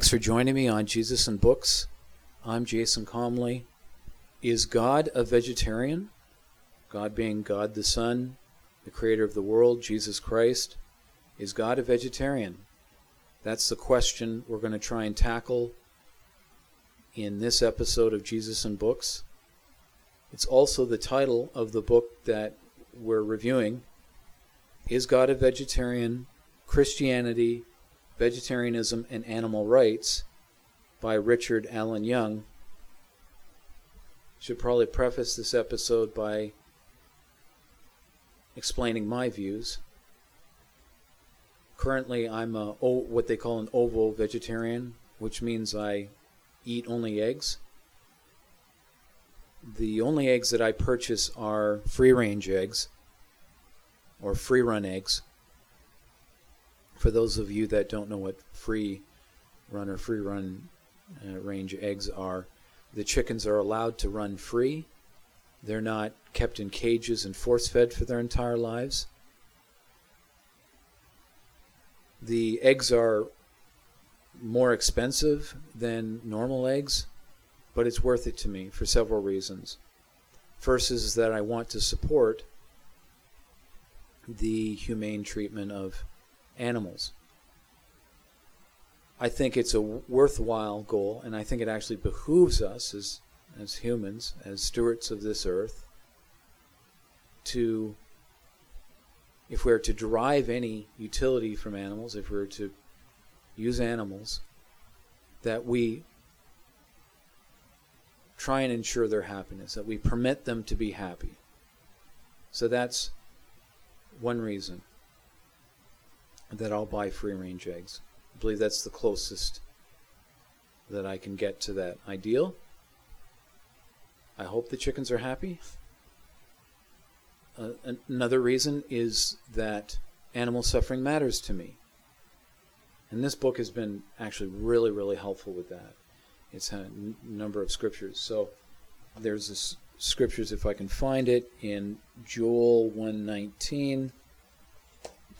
Thanks for joining me on Jesus and Books. I'm Jason Comley. Is God a vegetarian? God being God the Son, the creator of the world, Jesus Christ. Is God a vegetarian? That's the question we're going to try and tackle in this episode of Jesus and Books. It's also the title of the book that we're reviewing. Is God a vegetarian? Christianity, Vegetarianism, and Animal Rights by Richard Alan Young. Should probably preface this episode by explaining my views. Currently, I'm a what they call an ovo vegetarian, which means I eat only eggs. The only eggs that I purchase are free range eggs or free run eggs. For those of you that don't know what free run or free run uh, range eggs are, the chickens are allowed to run free. They're not kept in cages and force fed for their entire lives. The eggs are more expensive than normal eggs, but it's worth it to me for several reasons. First is that I want to support the humane treatment of animals. I think it's a worthwhile goal, and I think it actually behooves us as, as humans, as stewards of this earth, to, if we're to derive any utility from animals, if we're to use animals, that we try and ensure their happiness, that we permit them to be happy. So that's one reason that I'll buy free range eggs. I believe that's the closest that I can get to that ideal. I hope the chickens are happy. Uh, another reason is that animal suffering matters to me. And this book has been actually really, really helpful with that. It's had a n- number of scriptures. So there's this scriptures, if I can find it, in Joel 119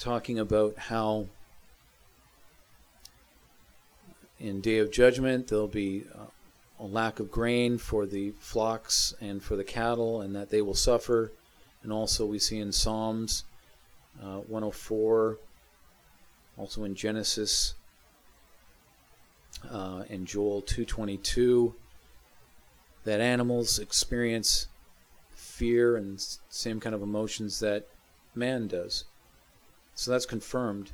talking about how in day of judgment there'll be uh, a lack of grain for the flocks and for the cattle and that they will suffer. And also we see in psalms uh, 104 also in genesis uh, and joel 222 that animals experience fear and same kind of emotions that man does so that's confirmed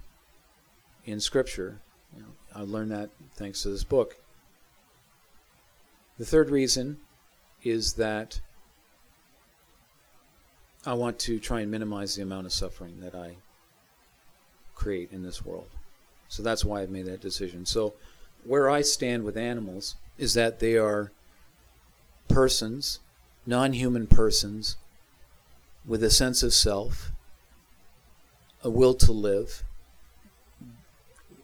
in Scripture. You know, I learned that thanks to this book. The third reason is that I want to try and minimize the amount of suffering that I create in this world. So that's why I've made that decision. So where I stand with animals is that they are persons, non human persons, with a sense of self a will to live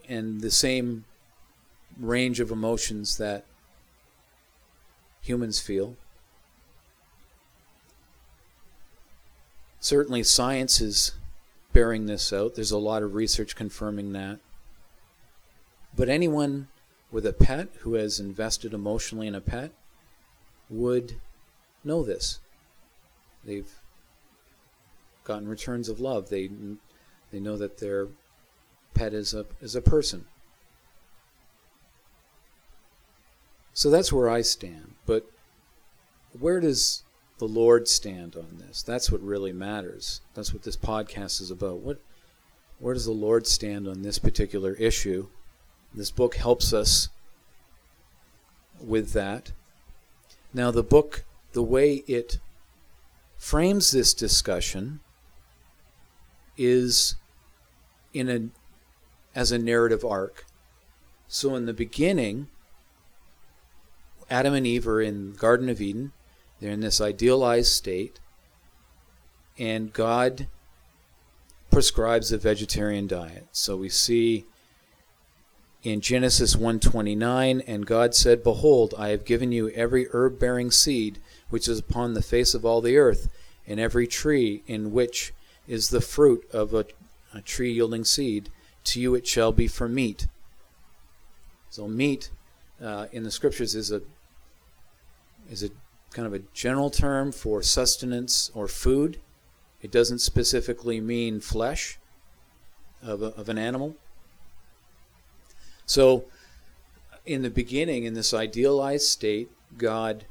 and the same range of emotions that humans feel. Certainly, science is bearing this out. There's a lot of research confirming that. But anyone with a pet who has invested emotionally in a pet would know this. They've gotten returns of love. They they know that their pet is a, is a person. So that's where I stand. But where does the Lord stand on this? That's what really matters. That's what this podcast is about. What, where does the Lord stand on this particular issue? This book helps us with that. Now, the book, the way it frames this discussion is in a as a narrative arc. So in the beginning, Adam and Eve are in the Garden of Eden. They're in this idealized state, and God prescribes a vegetarian diet. So we see in Genesis 1:29, and God said, "Behold, I have given you every herb-bearing seed which is upon the face of all the earth, and every tree in which is the fruit of a a tree yielding seed, to you it shall be for meat. So meat uh, in the scriptures is a is a kind of a general term for sustenance or food. It doesn't specifically mean flesh of, a, of an animal. So, in the beginning, in this idealized state, God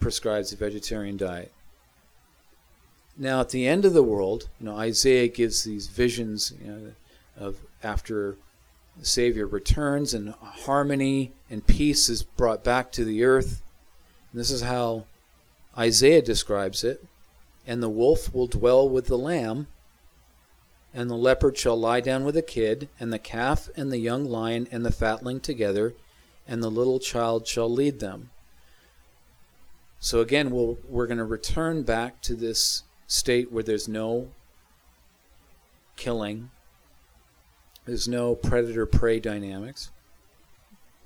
prescribes a vegetarian diet. Now, at the end of the world, you know, Isaiah gives these visions you know, of after the Savior returns and harmony and peace is brought back to the earth. And this is how Isaiah describes it. And the wolf will dwell with the lamb, and the leopard shall lie down with the kid, and the calf and the young lion and the fatling together, and the little child shall lead them. So again, we'll, we're going to return back to this state where there's no killing, there's no predator prey dynamics.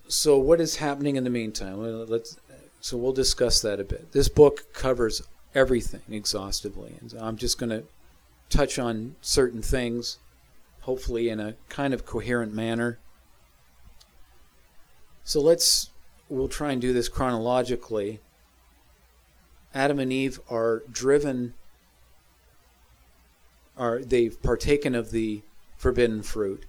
So, what is happening in the meantime? Let's, so, we'll discuss that a bit. This book covers everything exhaustively, and I'm just going to touch on certain things, hopefully in a kind of coherent manner. So, let's, we'll try and do this chronologically. Adam and Eve are driven are they've partaken of the forbidden fruit.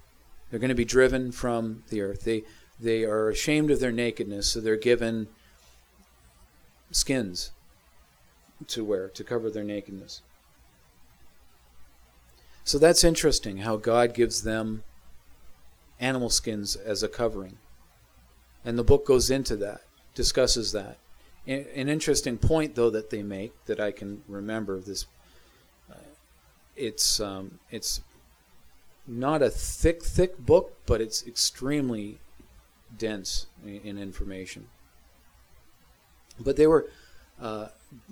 They're going to be driven from the earth. They they are ashamed of their nakedness, so they're given skins to wear to cover their nakedness. So that's interesting how God gives them animal skins as a covering. And the book goes into that, discusses that. An interesting point, though, that they make that I can remember this it's um, it's not a thick, thick book, but it's extremely dense in, in information. But they were, uh,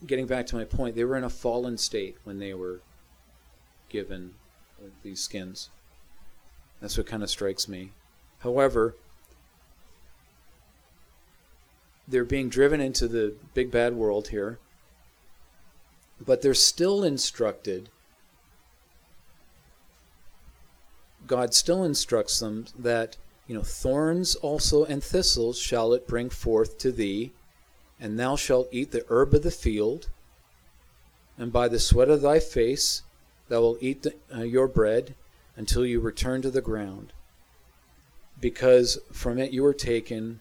getting back to my point, they were in a fallen state when they were given these skins. That's what kind of strikes me. However, they're being driven into the big bad world here, but they're still instructed God still instructs them that, you know, thorns also and thistles shall it bring forth to thee, and thou shalt eat the herb of the field, and by the sweat of thy face thou wilt eat the, uh, your bread until you return to the ground, because from it you were taken,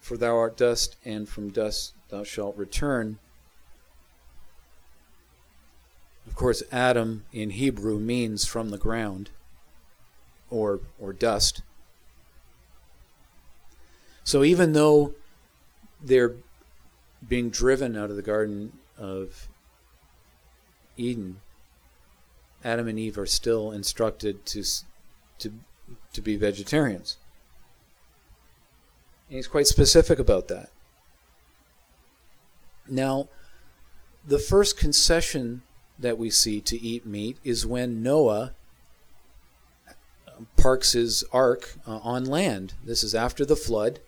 for thou art dust, and from dust thou shalt return. Of course, Adam in Hebrew means from the ground or, or dust. So even though they're being driven out of the Garden of Eden, Adam and Eve are still instructed to, to, to be vegetarians. And he's quite specific about that. Now, the first concession that we see to eat meat is when Noah parks his ark uh, on land. This is after the flood.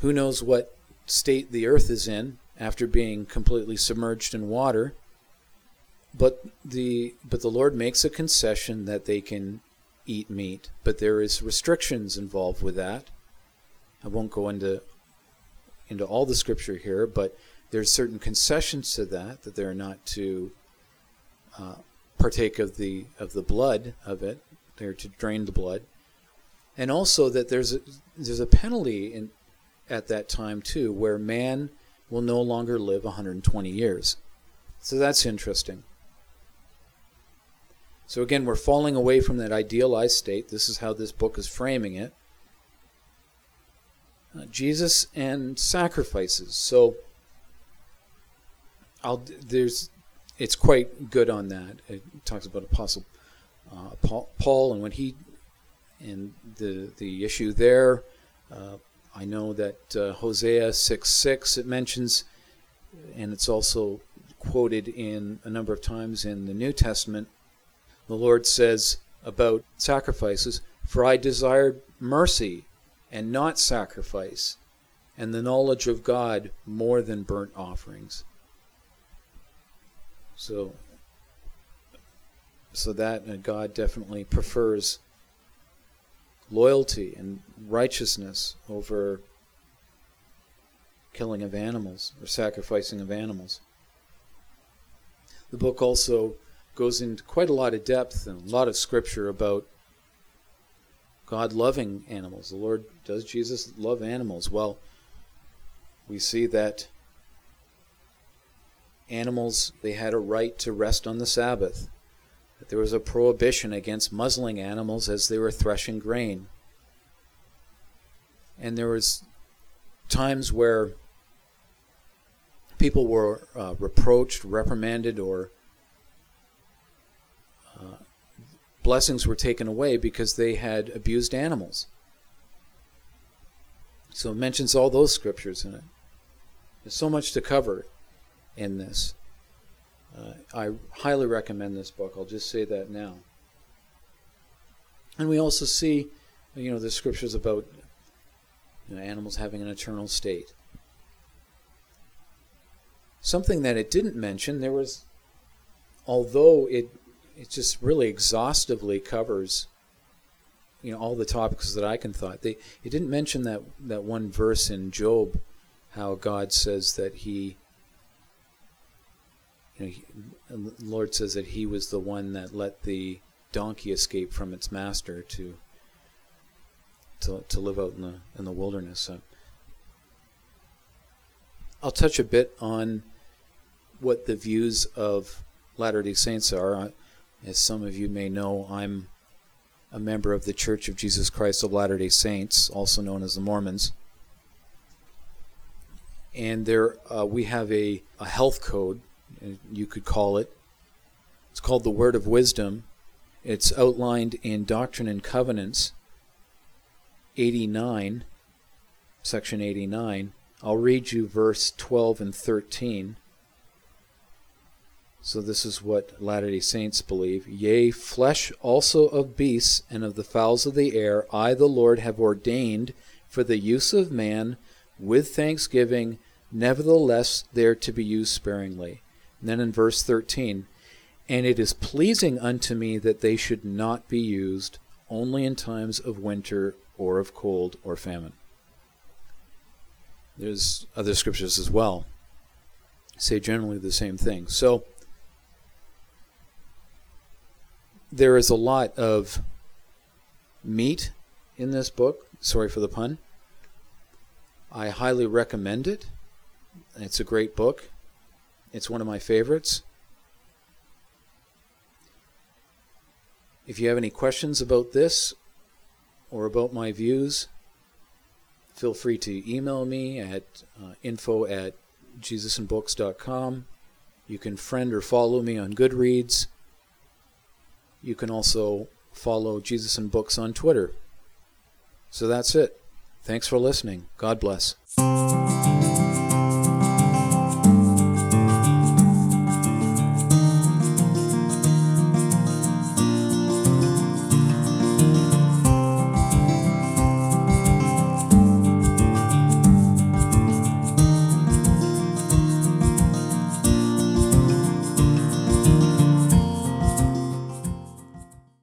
Who knows what state the earth is in after being completely submerged in water. But the but the Lord makes a concession that they can eat meat, but there is restrictions involved with that. I won't go into into all the scripture here, but there's certain concessions to that that they're not to uh, partake of the of the blood of it, there to drain the blood, and also that there's a, there's a penalty in at that time too, where man will no longer live 120 years. So that's interesting. So again, we're falling away from that idealized state. This is how this book is framing it. Uh, Jesus and sacrifices. So I'll there's it's quite good on that. It talks about Apostle uh, Paul, and when he and the the issue there. Uh, I know that uh, Hosea six six it mentions, and it's also quoted in a number of times in the New Testament. The Lord says about sacrifices, "For I desired mercy and not sacrifice, and the knowledge of God more than burnt offerings." So so that uh, God definitely prefers loyalty and righteousness over killing of animals or sacrificing of animals. The book also goes into quite a lot of depth and a lot of scripture about God loving animals. The Lord, does Jesus love animals? Well, we see that animals, they had a right to rest on the Sabbath. That there was a prohibition against muzzling animals as they were threshing grain. And there was times where people were uh, reproached, reprimanded, or uh, blessings were taken away because they had abused animals. So it mentions all those scriptures in it. There's so much to cover in this. Uh, I highly recommend this book. I'll just say that now. And we also see, you know, the scriptures about you know, animals having an eternal state. Something that it didn't mention, there was, although it it just really exhaustively covers, you know, all the topics that I can thought. They it didn't mention that that one verse in Job, how God says that He, you know, Lord says that He was the one that let the donkey escape from its master to to, to live out in the in the wilderness. So I'll touch a bit on what the views of Latter Day Saints are. As some of you may know, I'm a member of the Church of Jesus Christ of Latter Day Saints, also known as the Mormons. And there, uh, we have a, a health code, you could call it. It's called the Word of Wisdom. It's outlined in Doctrine and Covenants 89, section 89. I'll read you verse 12 and 13. So this is what Latter day Saints believe. Yea, flesh also of beasts and of the fowls of the air, I the Lord have ordained for the use of man with thanksgiving, nevertheless they're to be used sparingly. And then in verse 13, and it is pleasing unto me that they should not be used only in times of winter or of cold or famine. There's other scriptures as well say generally the same thing. So there is a lot of meat in this book. Sorry for the pun. I highly recommend it. It's a great book. It's one of my favorites. If you have any questions about this or about my views, feel free to email me at uh, info at jesusandbooks.com. You can friend or follow me on Goodreads. You can also follow Jesus and Books on Twitter. So that's it. Thanks for listening. God bless.